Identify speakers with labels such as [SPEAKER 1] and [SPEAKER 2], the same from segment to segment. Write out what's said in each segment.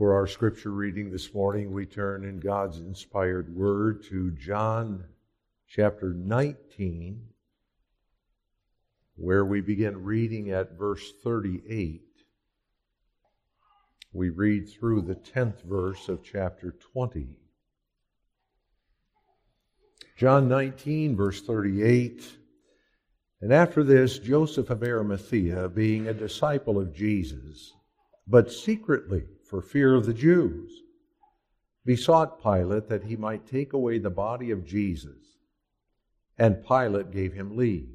[SPEAKER 1] For our scripture reading this morning, we turn in God's inspired word to John chapter 19, where we begin reading at verse 38. We read through the 10th verse of chapter 20. John 19, verse 38. And after this, Joseph of Arimathea, being a disciple of Jesus, but secretly, for fear of the Jews, besought Pilate that he might take away the body of Jesus. And Pilate gave him leave.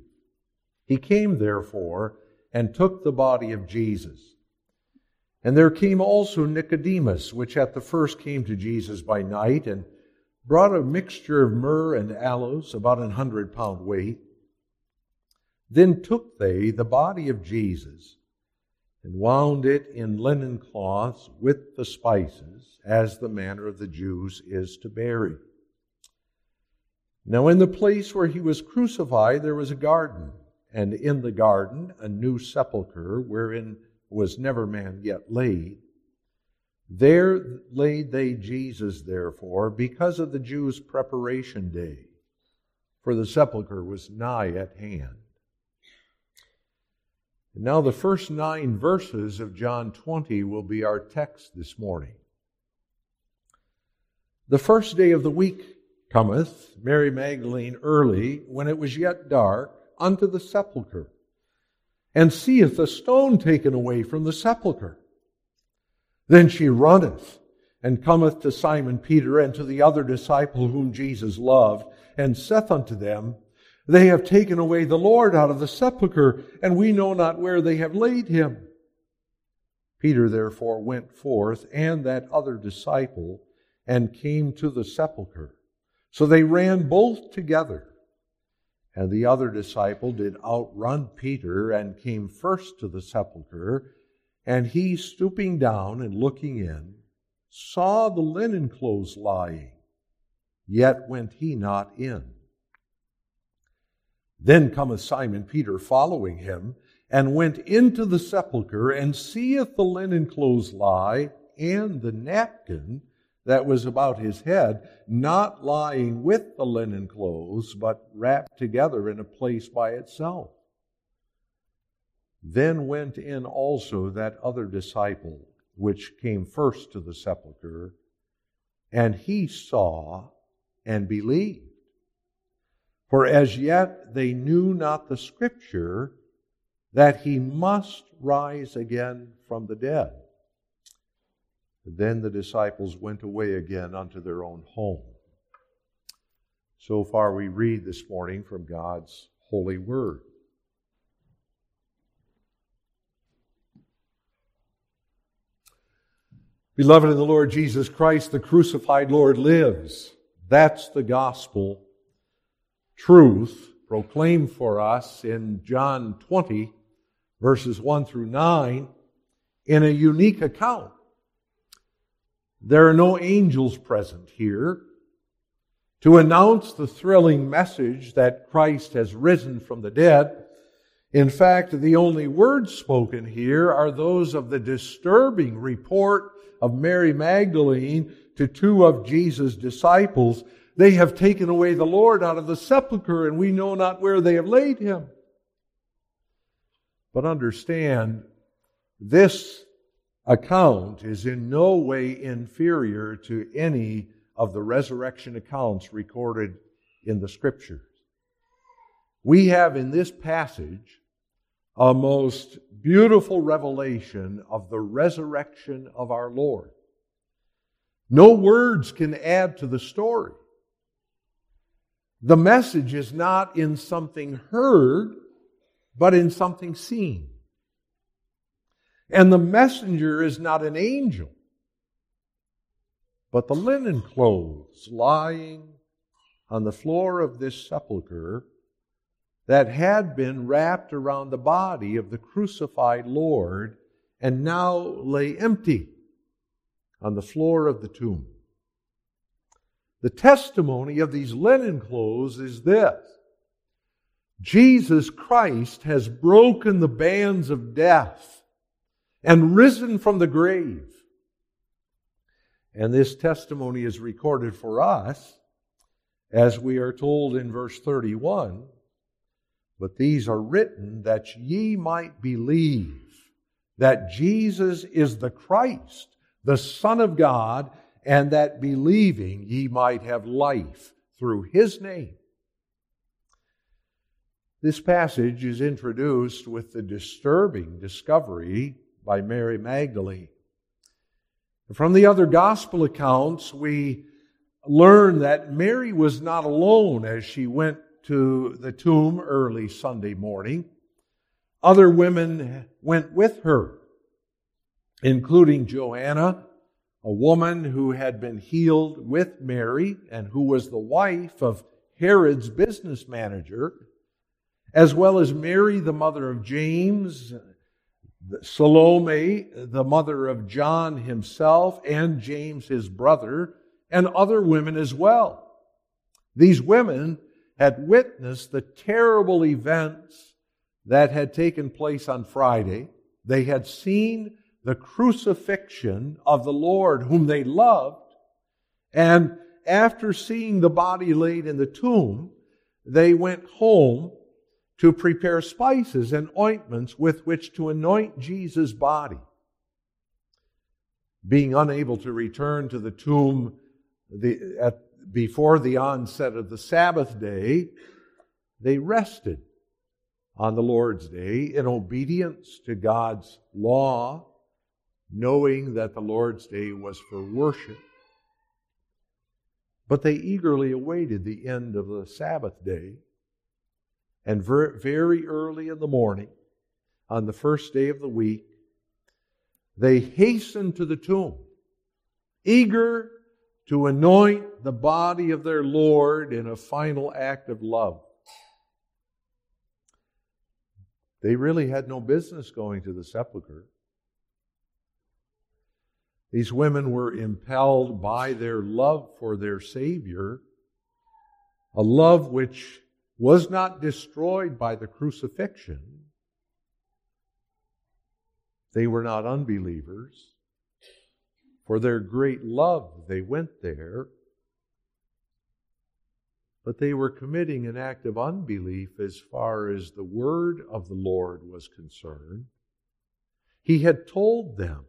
[SPEAKER 1] He came, therefore, and took the body of Jesus. And there came also Nicodemus, which at the first came to Jesus by night, and brought a mixture of myrrh and aloes, about an hundred pound weight. Then took they the body of Jesus and wound it in linen cloths with the spices, as the manner of the Jews is to bury. Now, in the place where he was crucified, there was a garden, and in the garden a new sepulchre, wherein was never man yet laid. There laid they Jesus, therefore, because of the Jews' preparation day, for the sepulchre was nigh at hand. And now, the first nine verses of John 20 will be our text this morning. The first day of the week cometh, Mary Magdalene early, when it was yet dark, unto the sepulchre, and seeth a stone taken away from the sepulchre. Then she runneth and cometh to Simon Peter and to the other disciple whom Jesus loved, and saith unto them, they have taken away the Lord out of the sepulchre, and we know not where they have laid him. Peter therefore went forth, and that other disciple, and came to the sepulchre. So they ran both together. And the other disciple did outrun Peter, and came first to the sepulchre. And he, stooping down and looking in, saw the linen clothes lying, yet went he not in. Then cometh Simon Peter following him, and went into the sepulchre, and seeth the linen clothes lie, and the napkin that was about his head, not lying with the linen clothes, but wrapped together in a place by itself. Then went in also that other disciple, which came first to the sepulchre, and he saw and believed. For as yet they knew not the scripture that he must rise again from the dead. Then the disciples went away again unto their own home. So far, we read this morning from God's holy word. Beloved in the Lord Jesus Christ, the crucified Lord lives. That's the gospel truth proclaimed for us in John 20, verses 1 through 9, in a unique account. There are no angels present here to announce the thrilling message that Christ has risen from the dead. In fact, the only words spoken here are those of the disturbing report of Mary Magdalene to two of Jesus' disciples they have taken away the Lord out of the sepulchre, and we know not where they have laid him. But understand, this account is in no way inferior to any of the resurrection accounts recorded in the scriptures. We have in this passage a most beautiful revelation of the resurrection of our Lord. No words can add to the story. The message is not in something heard, but in something seen. And the messenger is not an angel, but the linen clothes lying on the floor of this sepulchre that had been wrapped around the body of the crucified Lord and now lay empty on the floor of the tomb. The testimony of these linen clothes is this Jesus Christ has broken the bands of death and risen from the grave. And this testimony is recorded for us, as we are told in verse 31 But these are written that ye might believe that Jesus is the Christ, the Son of God, and that believing ye might have life through his name. This passage is introduced with the disturbing discovery by Mary Magdalene. From the other gospel accounts, we learn that Mary was not alone as she went to the tomb early Sunday morning. Other women went with her, including Joanna, a woman who had been healed with Mary and who was the wife of Herod's business manager, as well as Mary, the mother of James, Salome, the mother of John himself, and James, his brother, and other women as well. These women had witnessed the terrible events that had taken place on Friday. They had seen the crucifixion of the Lord whom they loved. And after seeing the body laid in the tomb, they went home to prepare spices and ointments with which to anoint Jesus' body. Being unable to return to the tomb the, at, before the onset of the Sabbath day, they rested on the Lord's day in obedience to God's law knowing that the Lord's day was for worship. But they eagerly awaited the end of the Sabbath day. And very early in the morning, on the first day of the week, they hastened to the tomb, eager to anoint the body of their Lord in a final act of love. They really had no business going to the sepulchre. These women were impelled by their love for their Savior, a love which was not destroyed by the crucifixion. They were not unbelievers. For their great love, they went there. But they were committing an act of unbelief as far as the word of the Lord was concerned. He had told them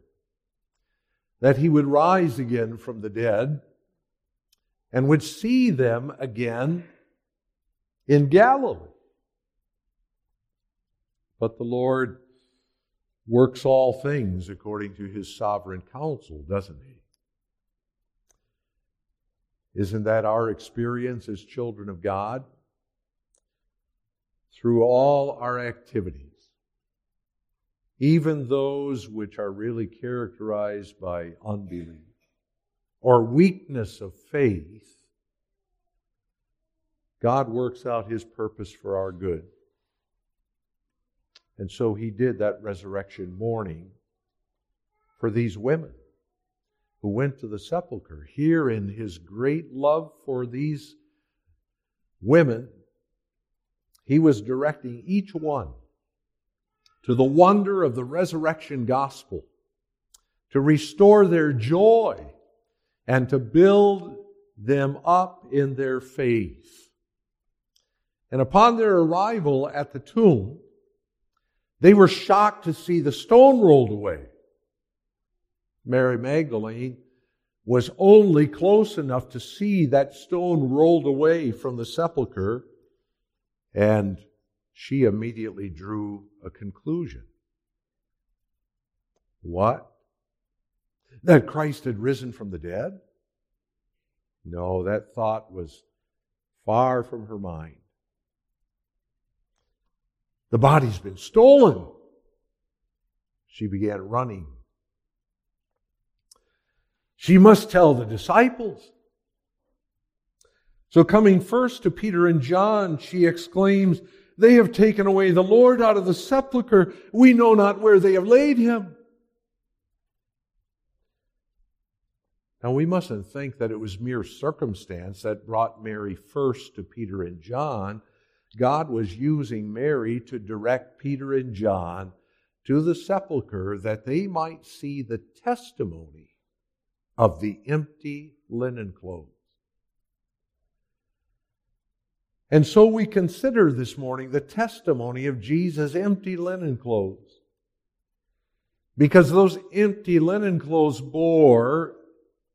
[SPEAKER 1] that he would rise again from the dead and would see them again in Galilee. But the Lord works all things according to his sovereign counsel, doesn't he? Isn't that our experience as children of God? Through all our activities, even those which are really characterized by unbelief or weakness of faith, God works out his purpose for our good. And so he did that resurrection morning for these women who went to the sepulchre. Here, in his great love for these women, he was directing each one to the wonder of the resurrection gospel, to restore their joy, and to build them up in their faith. And upon their arrival at the tomb, they were shocked to see the stone rolled away. Mary Magdalene was only close enough to see that stone rolled away from the sepulchre, and she immediately drew a conclusion. What? That Christ had risen from the dead? No, that thought was far from her mind. The body's been stolen. She began running. She must tell the disciples. So, coming first to Peter and John, she exclaims, they have taken away the Lord out of the sepulchre. We know not where they have laid him. Now, we mustn't think that it was mere circumstance that brought Mary first to Peter and John. God was using Mary to direct Peter and John to the sepulchre that they might see the testimony of the empty linen clothes. And so we consider this morning the testimony of Jesus' empty linen clothes. Because those empty linen clothes bore,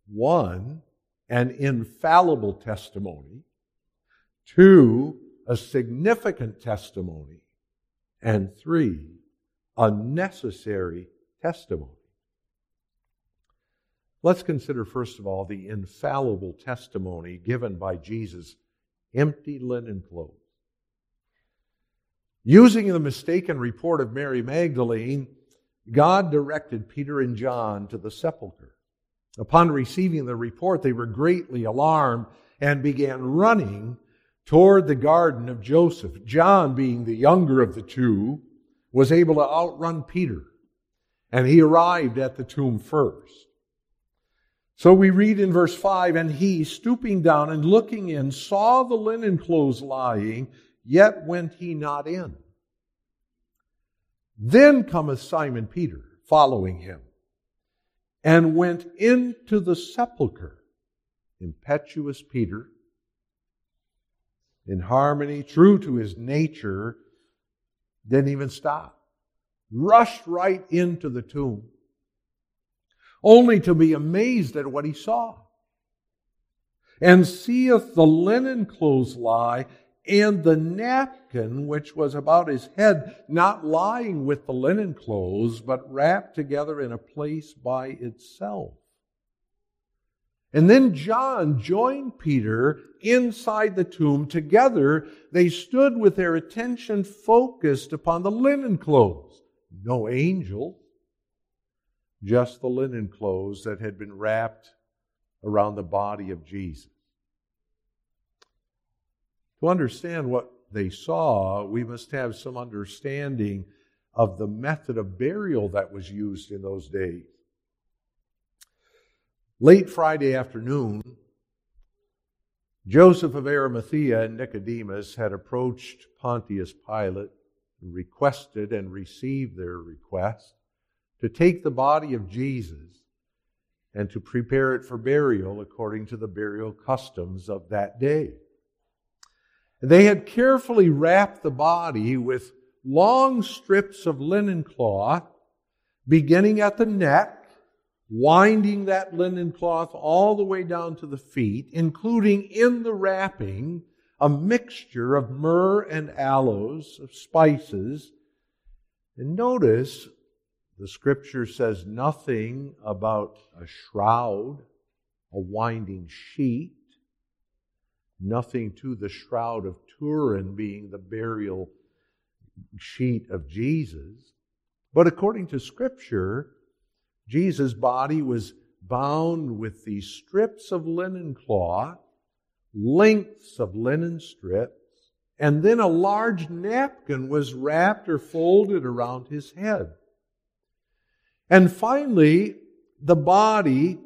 [SPEAKER 1] one, an infallible testimony, two, a significant testimony, and three, a necessary testimony. Let's consider, first of all, the infallible testimony given by Jesus' empty linen clothes. Using the mistaken report of Mary Magdalene, God directed Peter and John to the sepulchre. Upon receiving the report, they were greatly alarmed and began running toward the garden of Joseph. John, being the younger of the two, was able to outrun Peter, and he arrived at the tomb first. So we read in verse 5 And he, stooping down and looking in, saw the linen clothes lying, yet went he not in. Then cometh Simon Peter, following him, and went into the sepulchre. Impetuous Peter, in harmony, true to his nature, didn't even stop. Rushed right into the tomb, only to be amazed at what he saw. And seeth the linen clothes lie, and the napkin which was about his head, not lying with the linen clothes, but wrapped together in a place by itself. And then John joined Peter inside the tomb. Together, they stood with their attention focused upon the linen clothes. No angel, just the linen clothes that had been wrapped around the body of Jesus. To understand what they saw, we must have some understanding of the method of burial that was used in those days. Late Friday afternoon, Joseph of Arimathea and Nicodemus had approached Pontius Pilate and requested and received their request to take the body of Jesus and to prepare it for burial according to the burial customs of that day. They had carefully wrapped the body with long strips of linen cloth, beginning at the neck, winding that linen cloth all the way down to the feet, including in the wrapping a mixture of myrrh and aloes, of spices. And notice the scripture says nothing about a shroud, a winding sheet, nothing to the shroud of Turin being the burial sheet of Jesus. But according to Scripture, Jesus' body was bound with these strips of linen cloth, lengths of linen strips, and then a large napkin was wrapped or folded around his head. And finally, the body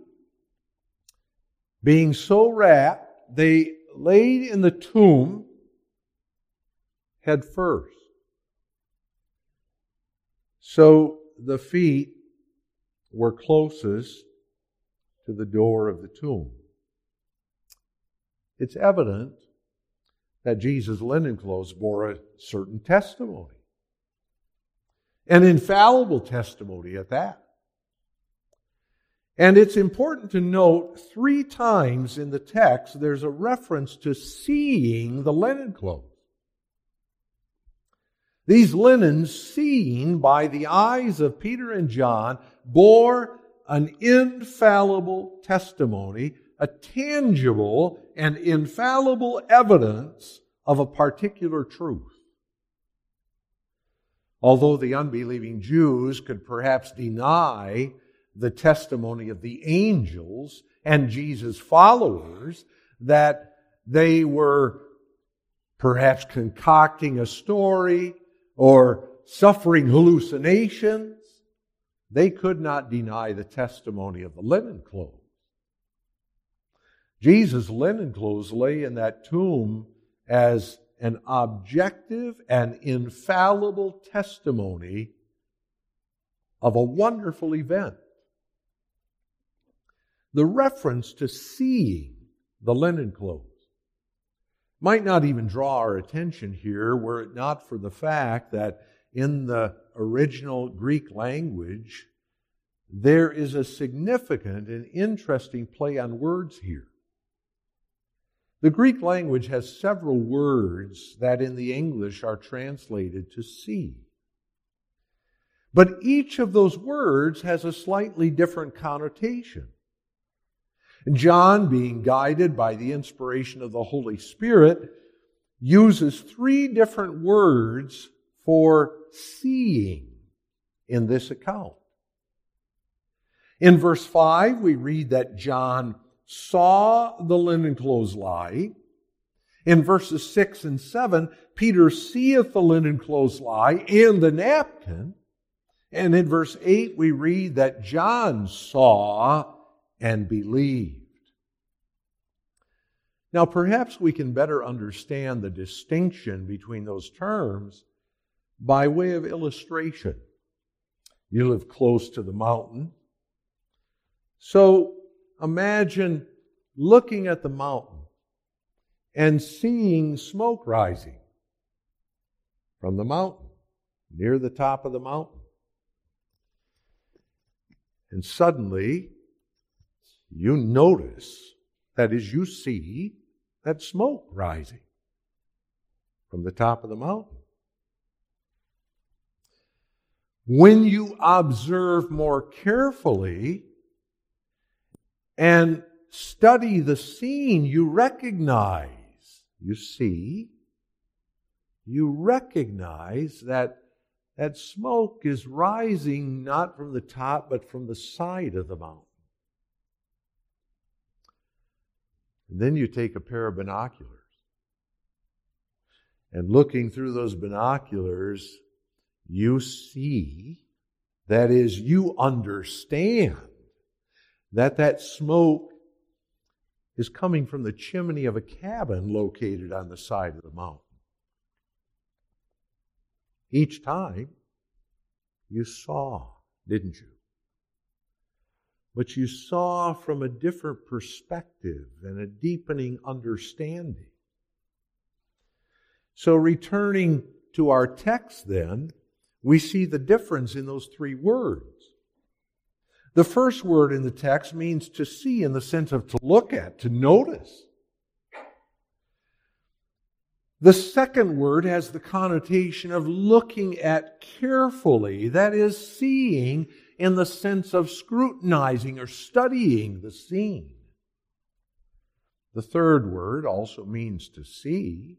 [SPEAKER 1] being so wrapped, they laid in the tomb head first. So the feet were closest to the door of the tomb. It's evident that Jesus' linen clothes bore a certain testimony, an infallible testimony at that. And it's important to note three times in the text there's a reference to seeing the linen clothes. These linens, seen by the eyes of Peter and John, bore an infallible testimony, a tangible and infallible evidence of a particular truth. Although the unbelieving Jews could perhaps deny the testimony of the angels and Jesus' followers that they were perhaps concocting a story or suffering hallucinations. They could not deny the testimony of the linen clothes. Jesus' linen clothes lay in that tomb as an objective and infallible testimony of a wonderful event the reference to seeing the linen clothes might not even draw our attention here were it not for the fact that in the original Greek language, there is a significant and interesting play on words here. The Greek language has several words that in the English are translated to see. But each of those words has a slightly different connotation. John, being guided by the inspiration of the Holy Spirit, uses three different words for seeing in this account. In verse 5, we read that John saw the linen clothes lie. In verses 6 and 7, Peter seeth the linen clothes lie and the napkin. And in verse 8, we read that John saw and believed. Now, perhaps we can better understand the distinction between those terms by way of illustration. You live close to the mountain. So imagine looking at the mountain and seeing smoke rising from the mountain, near the top of the mountain. And suddenly, you notice, that is, you see that smoke rising from the top of the mountain. When you observe more carefully and study the scene, you recognize, you see, you recognize that that smoke is rising not from the top, but from the side of the mountain. And then you take a pair of binoculars. And looking through those binoculars, you see, that is, you understand that that smoke is coming from the chimney of a cabin located on the side of the mountain. Each time you saw, didn't you? But you saw from a different perspective and a deepening understanding. So, returning to our text, then, we see the difference in those three words. The first word in the text means to see in the sense of to look at, to notice. The second word has the connotation of looking at carefully, that is, seeing in the sense of scrutinizing or studying the scene. The third word also means to see,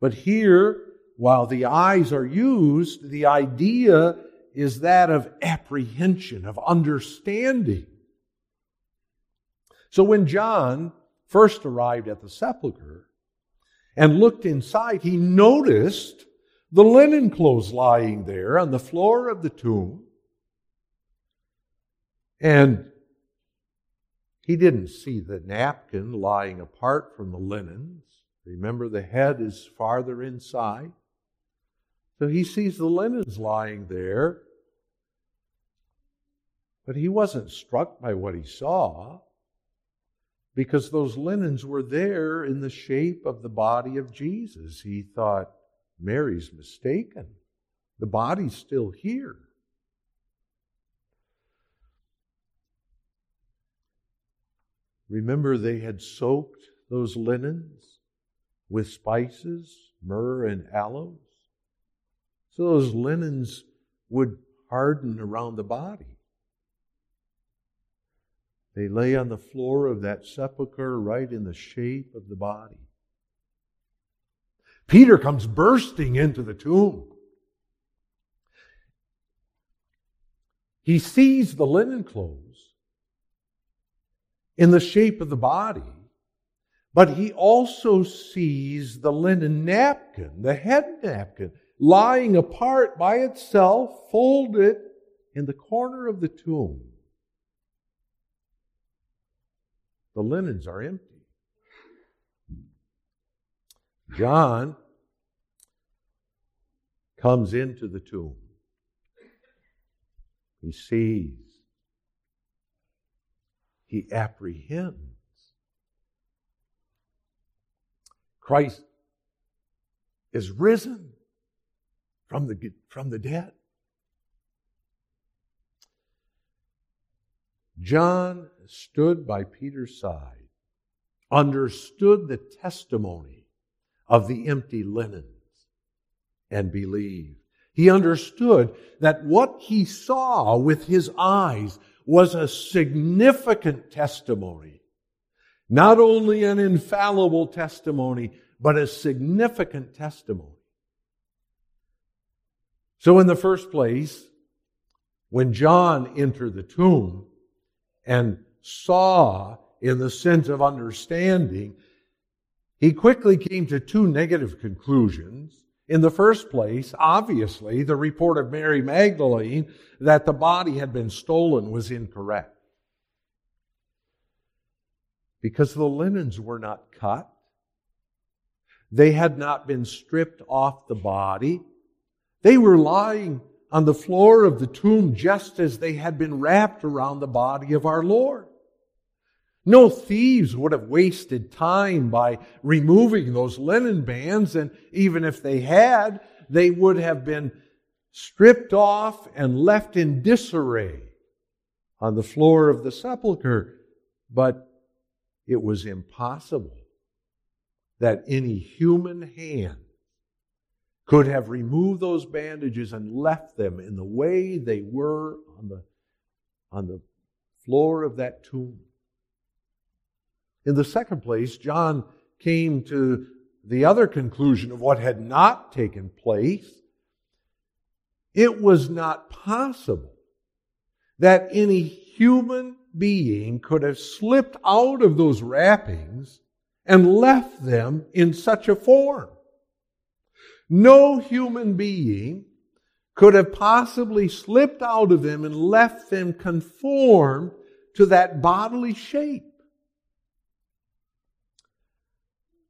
[SPEAKER 1] but here, while the eyes are used, the idea is that of apprehension, of understanding. So when John first arrived at the sepulchre and looked inside, he noticed the linen clothes lying there on the floor of the tomb. And he didn't see the napkin lying apart from the linens. Remember, the head is farther inside. So he sees the linens lying there, but he wasn't struck by what he saw because those linens were there in the shape of the body of Jesus. He thought, Mary's mistaken. The body's still here. Remember, they had soaked those linens with spices, myrrh, and aloes. So those linens would harden around the body. They lay on the floor of that sepulchre right in the shape of the body. Peter comes bursting into the tomb. He sees the linen clothes in the shape of the body, but he also sees the linen napkin, the head napkin, lying apart by itself, folded in the corner of the tomb. The linens are empty. John comes into the tomb. He sees. he apprehends. Christ is risen from the, from the dead. John stood by Peter's side, understood the testimony of the empty linens, and believed. He understood that what he saw with his eyes was a significant testimony. Not only an infallible testimony, but a significant testimony. So in the first place, when John entered the tomb and saw in the sense of understanding, he quickly came to two negative conclusions. In the first place, obviously, the report of Mary Magdalene that the body had been stolen was incorrect. Because the linens were not cut. They had not been stripped off the body. They were lying on the floor of the tomb just as they had been wrapped around the body of our Lord. No thieves would have wasted time by removing those linen bands, and even if they had, they would have been stripped off and left in disarray on the floor of the sepulchre. But it was impossible that any human hand could have removed those bandages and left them in the way they were on the, on the floor of that tomb. In the second place, John came to the other conclusion of what had not taken place. It was not possible that any human being could have slipped out of those wrappings and left them in such a form. No human being could have possibly slipped out of them and left them conformed to that bodily shape.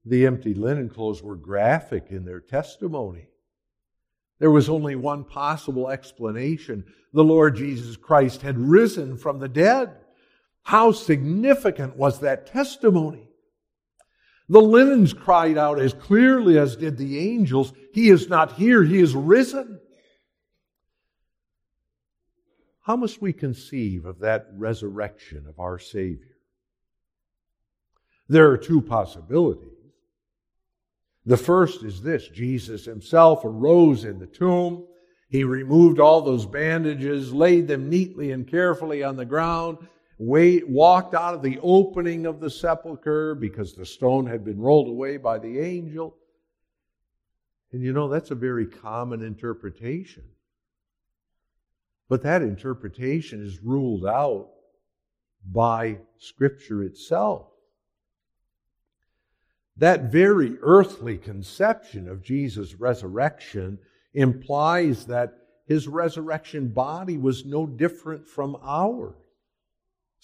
[SPEAKER 1] The empty linen clothes were graphic in their testimony. There was only one possible explanation. The Lord Jesus Christ had risen from the dead. How significant was that testimony? The linens cried out as clearly as did the angels, He is not here, He is risen. How must we conceive of that resurrection of our Savior? There are two possibilities. The first is this Jesus himself arose in the tomb. He removed all those bandages, laid them neatly and carefully on the ground, wait, walked out of the opening of the sepulchre because the stone had been rolled away by the angel. And you know, that's a very common interpretation. But that interpretation is ruled out by Scripture itself. That very earthly conception of Jesus' resurrection implies that his resurrection body was no different from ours.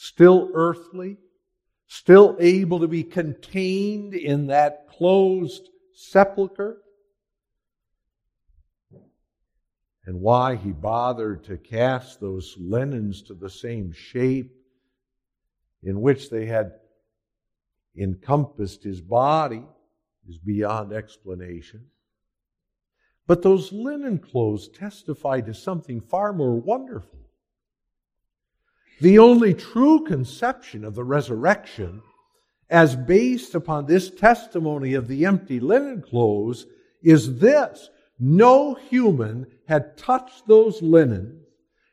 [SPEAKER 1] Still earthly, still able to be contained in that closed sepulchre. And why he bothered to cast those linens to the same shape in which they had encompassed his body is beyond explanation. But those linen clothes testify to something far more wonderful. The only true conception of the resurrection, as based upon this testimony of the empty linen clothes, is this no human had touched those linens,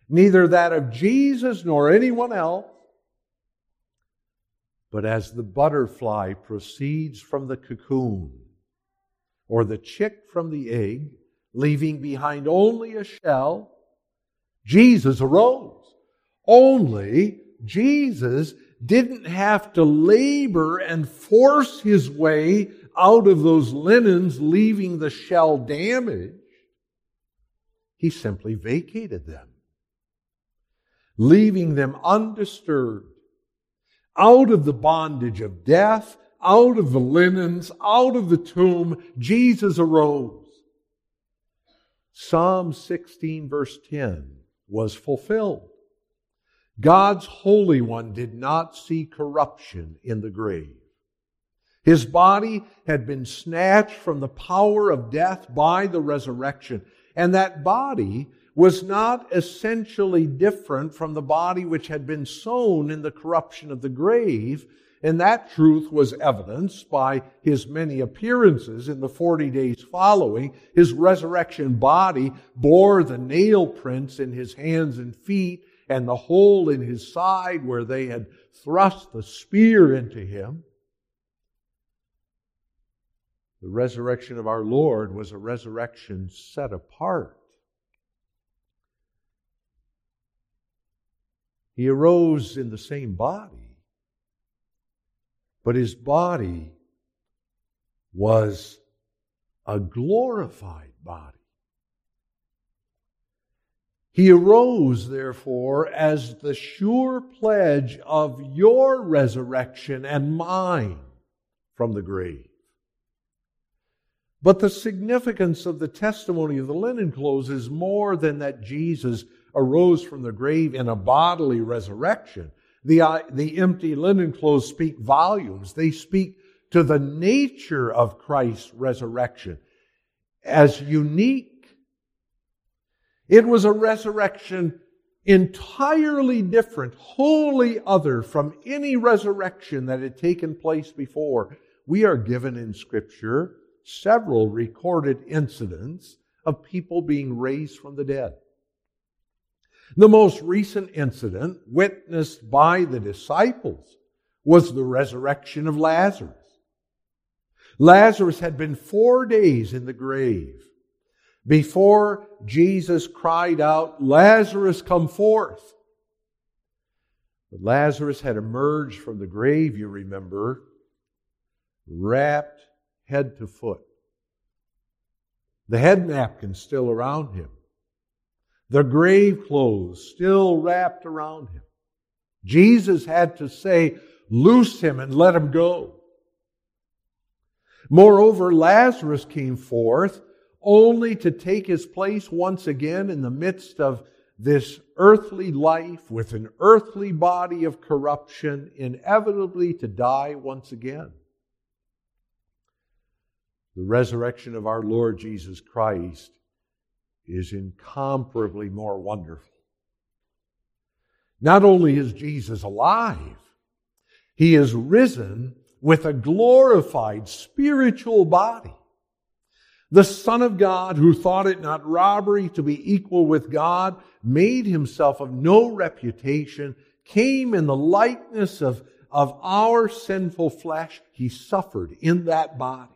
[SPEAKER 1] neither that of Jesus nor anyone else, but as the butterfly proceeds from the cocoon, or the chick from the egg, leaving behind only a shell, Jesus arose. Only Jesus didn't have to labor and force his way out of those linens, leaving the shell damaged. He simply vacated them, leaving them undisturbed out of the bondage of death, out of the linens, out of the tomb, Jesus arose. Psalm 16, verse 10 was fulfilled. God's Holy One did not see corruption in the grave. His body had been snatched from the power of death by the resurrection. And that body was not essentially different from the body which had been sown in the corruption of the grave. And that truth was evidenced by his many appearances in the 40 days following. His resurrection body bore the nail prints in his hands and feet and the hole in his side where they had thrust the spear into him. The resurrection of our Lord was a resurrection set apart. He arose in the same body, but his body was a glorified body. He arose, therefore, as the sure pledge of your resurrection and mine from the grave. But the significance of the testimony of the linen clothes is more than that Jesus arose from the grave in a bodily resurrection. The, uh, the empty linen clothes speak volumes. They speak to the nature of Christ's resurrection as unique. It was a resurrection entirely different, wholly other from any resurrection that had taken place before. We are given in Scripture several recorded incidents of people being raised from the dead. The most recent incident witnessed by the disciples was the resurrection of Lazarus. Lazarus had been four days in the grave before Jesus cried out, Lazarus, come forth. But Lazarus had emerged from the grave, you remember, wrapped head to foot. The head napkin still around him. The grave clothes still wrapped around him. Jesus had to say, Loose him and let him go. Moreover, Lazarus came forth only to take his place once again in the midst of this earthly life with an earthly body of corruption, inevitably to die once again the resurrection of our Lord Jesus Christ is incomparably more wonderful. Not only is Jesus alive, he is risen with a glorified spiritual body. The Son of God, who thought it not robbery to be equal with God, made himself of no reputation, came in the likeness of, of our sinful flesh. He suffered in that body.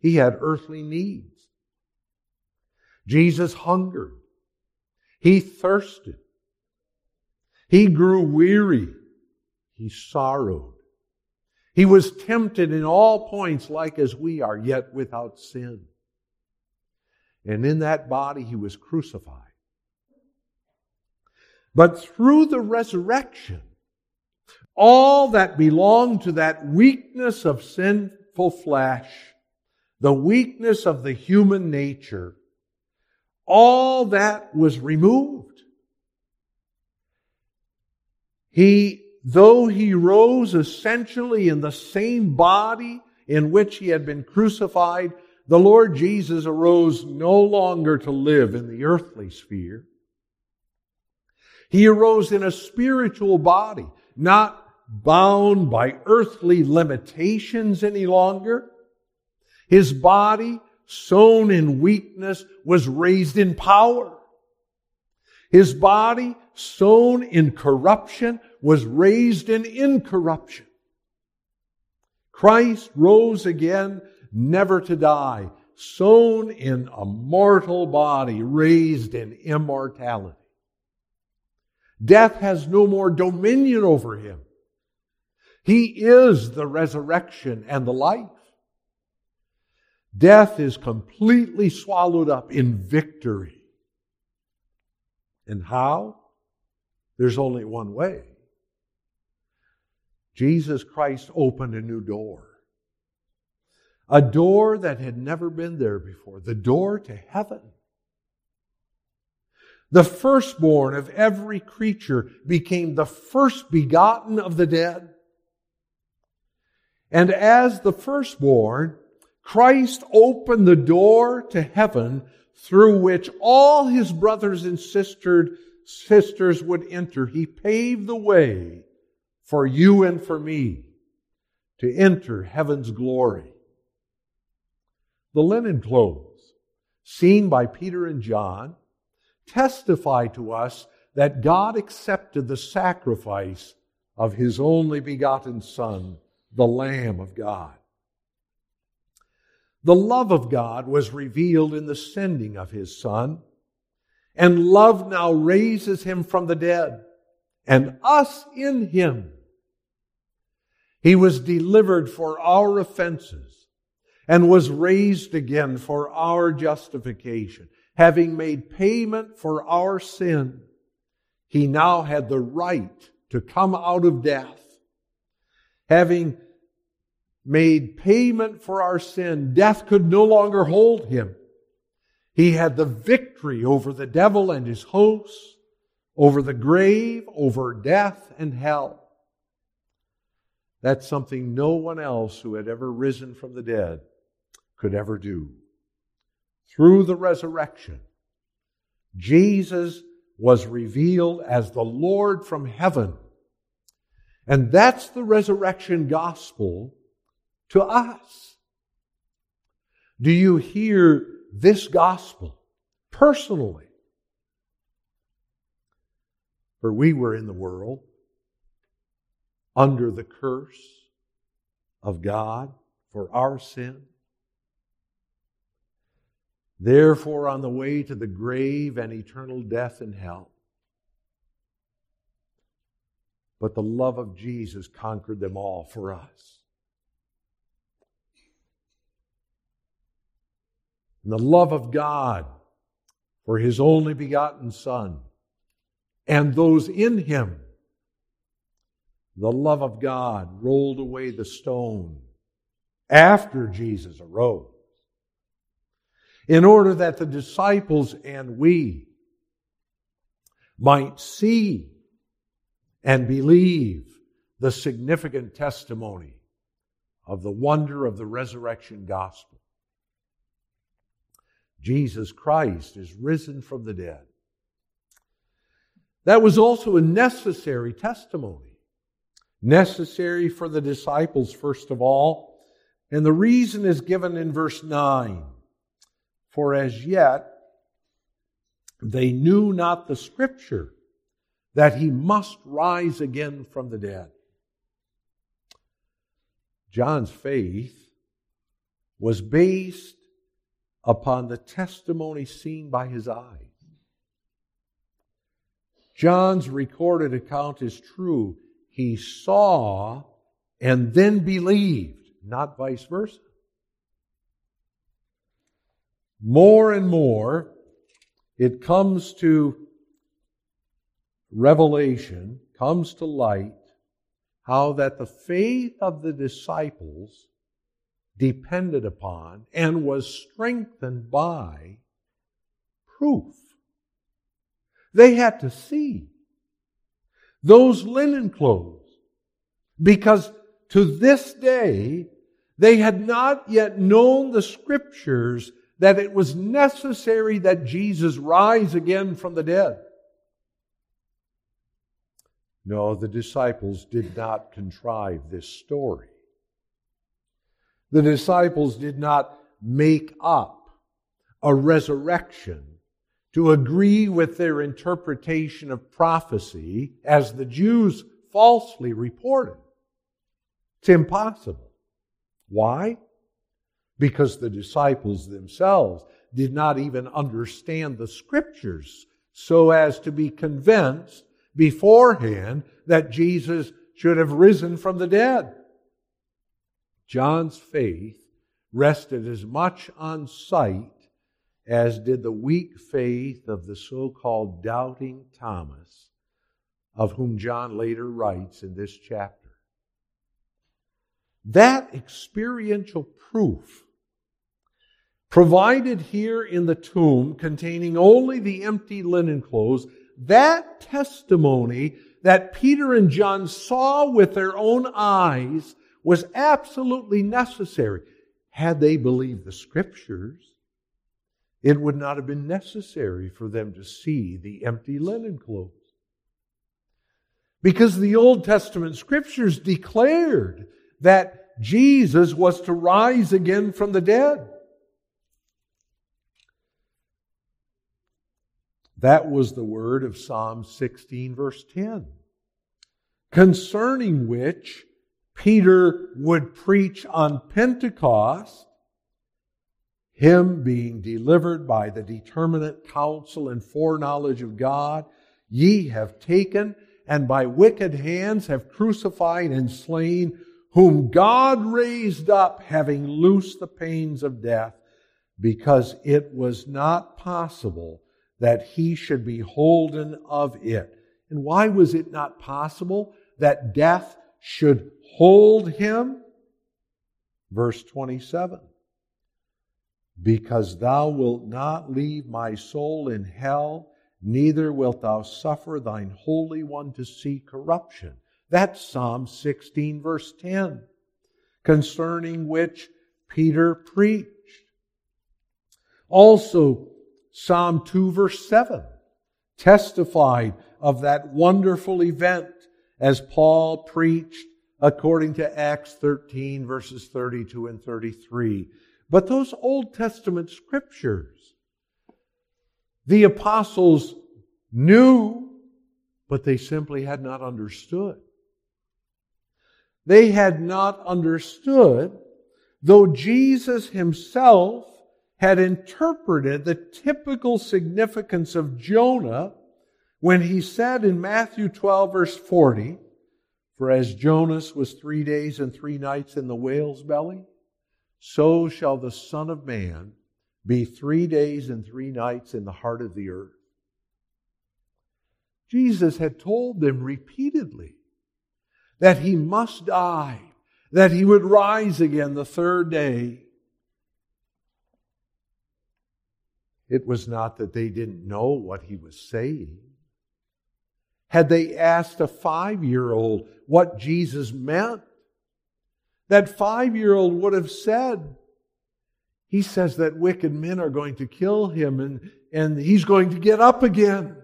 [SPEAKER 1] He had earthly needs. Jesus hungered. He thirsted. He grew weary. He sorrowed. He was tempted in all points like as we are, yet without sin. And in that body he was crucified. But through the resurrection, all that belonged to that weakness of sinful flesh the weakness of the human nature, all that was removed. He, though he rose essentially in the same body in which he had been crucified, the Lord Jesus arose no longer to live in the earthly sphere. He arose in a spiritual body, not bound by earthly limitations any longer his body, sown in weakness, was raised in power. His body, sown in corruption, was raised in incorruption. Christ rose again, never to die, sown in a mortal body, raised in immortality. Death has no more dominion over him. He is the resurrection and the life. Death is completely swallowed up in victory. And how? There's only one way. Jesus Christ opened a new door. A door that had never been there before. The door to heaven. The firstborn of every creature became the first begotten of the dead. And as the firstborn, Christ opened the door to heaven through which all his brothers and sisters, would enter. He paved the way for you and for me to enter heaven's glory. The linen clothes, seen by Peter and John, testify to us that God accepted the sacrifice of his only begotten Son, the Lamb of God. The love of God was revealed in the sending of his Son, and love now raises him from the dead, and us in him. He was delivered for our offenses and was raised again for our justification. Having made payment for our sin, he now had the right to come out of death. Having made payment for our sin, death could no longer hold him. He had the victory over the devil and his hosts, over the grave, over death and hell. That's something no one else who had ever risen from the dead could ever do. Through the resurrection, Jesus was revealed as the Lord from heaven. And that's the resurrection gospel to us. Do you hear this gospel personally? For we were in the world under the curse of God for our sin. Therefore, on the way to the grave and eternal death in hell. But the love of Jesus conquered them all for us. And the love of God for His only begotten Son and those in Him. The love of God rolled away the stone after Jesus arose in order that the disciples and we might see and believe the significant testimony of the wonder of the resurrection gospel. Jesus Christ is risen from the dead. That was also a necessary testimony. Necessary for the disciples, first of all. And the reason is given in verse 9 for as yet they knew not the scripture that he must rise again from the dead. John's faith was based upon the testimony seen by his eyes. John's recorded account is true. He saw and then believed, not vice versa more and more, it comes to revelation, comes to light, how that the faith of the disciples depended upon and was strengthened by proof. They had to see those linen clothes because to this day they had not yet known the scriptures that it was necessary that Jesus rise again from the dead. No, the disciples did not contrive this story. The disciples did not make up a resurrection to agree with their interpretation of prophecy as the Jews falsely reported. It's impossible. Why? because the disciples themselves did not even understand the scriptures so as to be convinced beforehand that Jesus should have risen from the dead. John's faith rested as much on sight as did the weak faith of the so called doubting Thomas, of whom John later writes in this chapter. That experiential proof provided here in the tomb containing only the empty linen clothes, that testimony that Peter and John saw with their own eyes was absolutely necessary. Had they believed the scriptures, it would not have been necessary for them to see the empty linen clothes. Because the Old Testament scriptures declared that Jesus was to rise again from the dead. That was the word of Psalm 16, verse 10, concerning which Peter would preach on Pentecost, him being delivered by the determinate counsel and foreknowledge of God. Ye have taken and by wicked hands have crucified and slain, whom God raised up, having loosed the pains of death, because it was not possible that he should be holden of it. And why was it not possible that death should hold him? Verse 27. Because thou wilt not leave my soul in hell, neither wilt thou suffer thine Holy One to see corruption. That's Psalm 16, verse 10, concerning which Peter preached. Also, Psalm 2 verse 7 testified of that wonderful event as Paul preached according to Acts 13 verses 32 and 33. But those Old Testament scriptures, the apostles knew, but they simply had not understood. They had not understood, though Jesus himself had interpreted the typical significance of Jonah when he said in Matthew 12, verse 40, For as Jonas was three days and three nights in the whale's belly, so shall the Son of Man be three days and three nights in the heart of the earth. Jesus had told them repeatedly that he must die, that he would rise again the third day. It was not that they didn't know what he was saying. Had they asked a five year old what Jesus meant, that five year old would have said, He says that wicked men are going to kill him and, and he's going to get up again.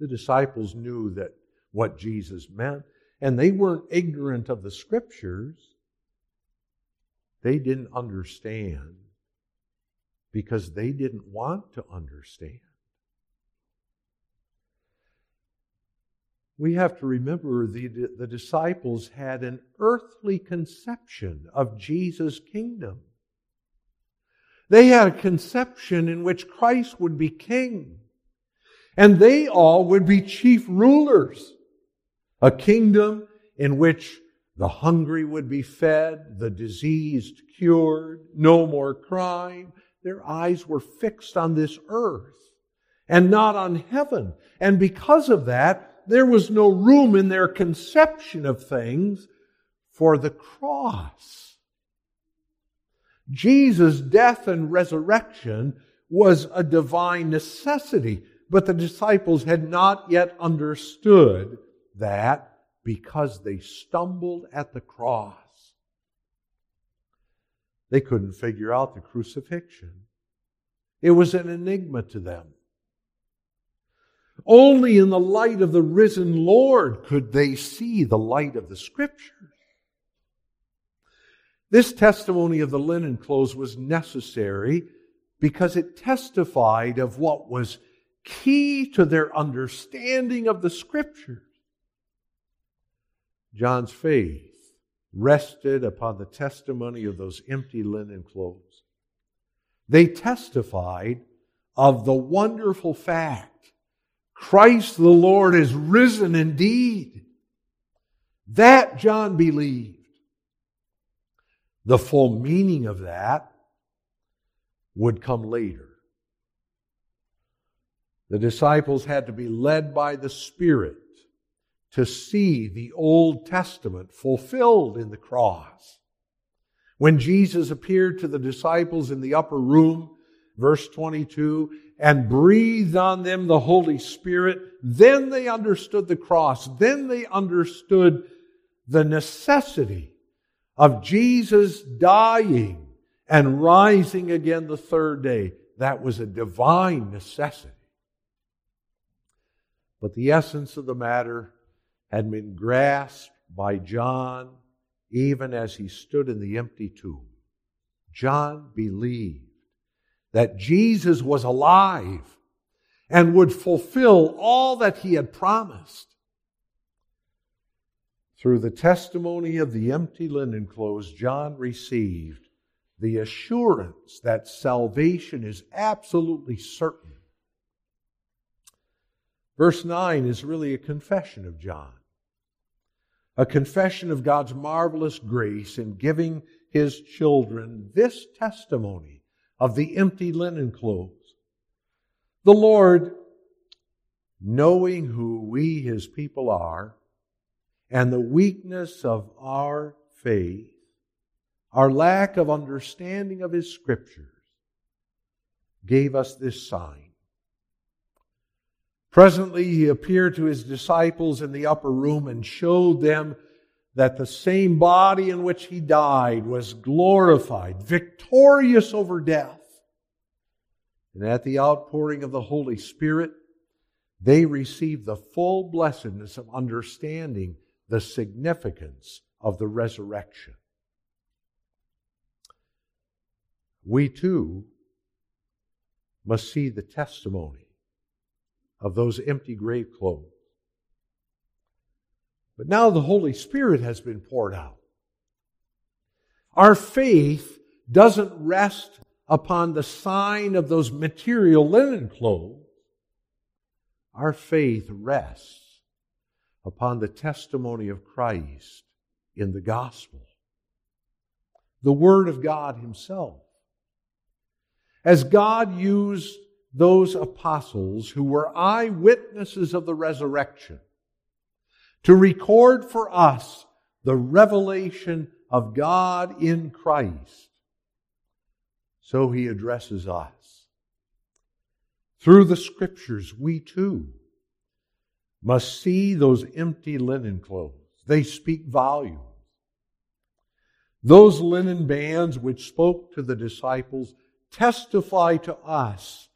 [SPEAKER 1] The disciples knew that what Jesus meant, and they weren't ignorant of the scriptures. They didn't understand because they didn't want to understand. We have to remember the, the disciples had an earthly conception of Jesus' kingdom. They had a conception in which Christ would be king, and they all would be chief rulers. A kingdom in which the hungry would be fed, the diseased cured, no more crime, their eyes were fixed on this earth and not on heaven. And because of that, there was no room in their conception of things for the cross. Jesus' death and resurrection was a divine necessity, but the disciples had not yet understood that because they stumbled at the cross. They couldn't figure out the crucifixion. It was an enigma to them. Only in the light of the risen Lord could they see the light of the Scriptures. This testimony of the linen clothes was necessary because it testified of what was key to their understanding of the Scriptures. John's faith rested upon the testimony of those empty linen clothes. They testified of the wonderful fact Christ the Lord is risen indeed. That John believed. The full meaning of that would come later. The disciples had to be led by the Spirit to see the Old Testament fulfilled in the cross. When Jesus appeared to the disciples in the upper room, verse 22, and breathed on them the Holy Spirit, then they understood the cross. Then they understood the necessity of Jesus dying and rising again the third day. That was a divine necessity. But the essence of the matter had been grasped by John even as he stood in the empty tomb. John believed that Jesus was alive and would fulfill all that he had promised. Through the testimony of the empty linen clothes, John received the assurance that salvation is absolutely certain. Verse 9 is really a confession of John, a confession of God's marvelous grace in giving his children this testimony of the empty linen clothes. The Lord, knowing who we, his people, are, and the weakness of our faith, our lack of understanding of his scriptures, gave us this sign. Presently, he appeared to his disciples in the upper room and showed them that the same body in which he died was glorified, victorious over death. And at the outpouring of the Holy Spirit, they received the full blessedness of understanding the significance of the resurrection. We too must see the testimony of those empty grave clothes. But now the Holy Spirit has been poured out. Our faith doesn't rest upon the sign of those material linen clothes. Our faith rests upon the testimony of Christ in the gospel, the Word of God Himself. As God used those apostles who were eyewitnesses of the resurrection to record for us the revelation of God in Christ. So he addresses us. Through the scriptures, we too must see those empty linen clothes. They speak volumes. Those linen bands which spoke to the disciples testify to us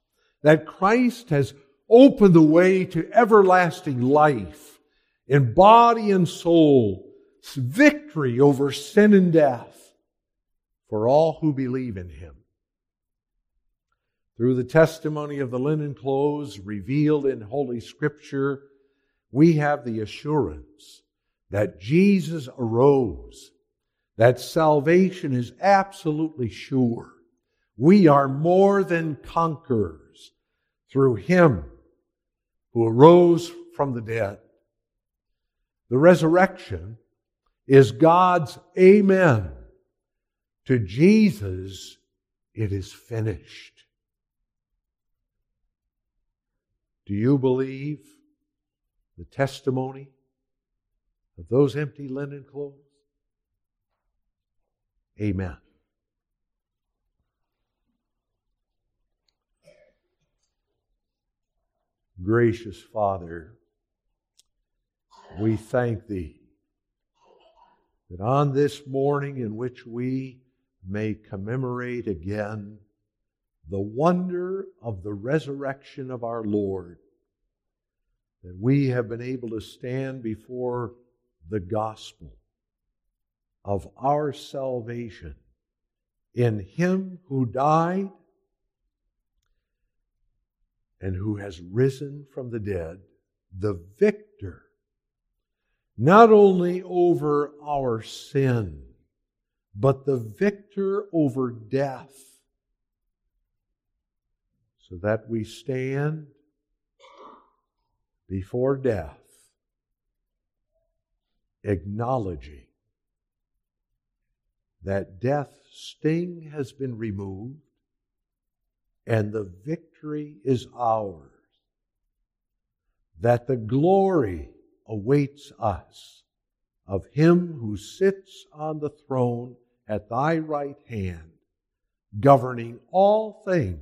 [SPEAKER 1] that Christ has opened the way to everlasting life in body and soul, victory over sin and death for all who believe in him. Through the testimony of the linen clothes revealed in Holy Scripture, we have the assurance that Jesus arose, that salvation is absolutely sure. We are more than conquerors through Him who arose from the dead. The resurrection is God's amen to Jesus. It is finished. Do you believe the testimony of those empty linen clothes? Amen. Gracious Father, we thank Thee that on this morning in which we may commemorate again the wonder of the resurrection of our Lord, that we have been able to stand before the gospel of our salvation in Him who died and who has risen from the dead, the victor, not only over our sin, but the victor over death, so that we stand before death, acknowledging that death's sting has been removed and the victory is ours. That the glory awaits us of Him who sits on the throne at thy right hand, governing all things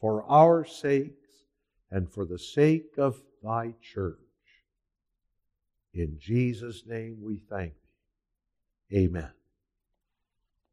[SPEAKER 1] for our sakes and for the sake of thy church. In Jesus' name we thank thee. Amen.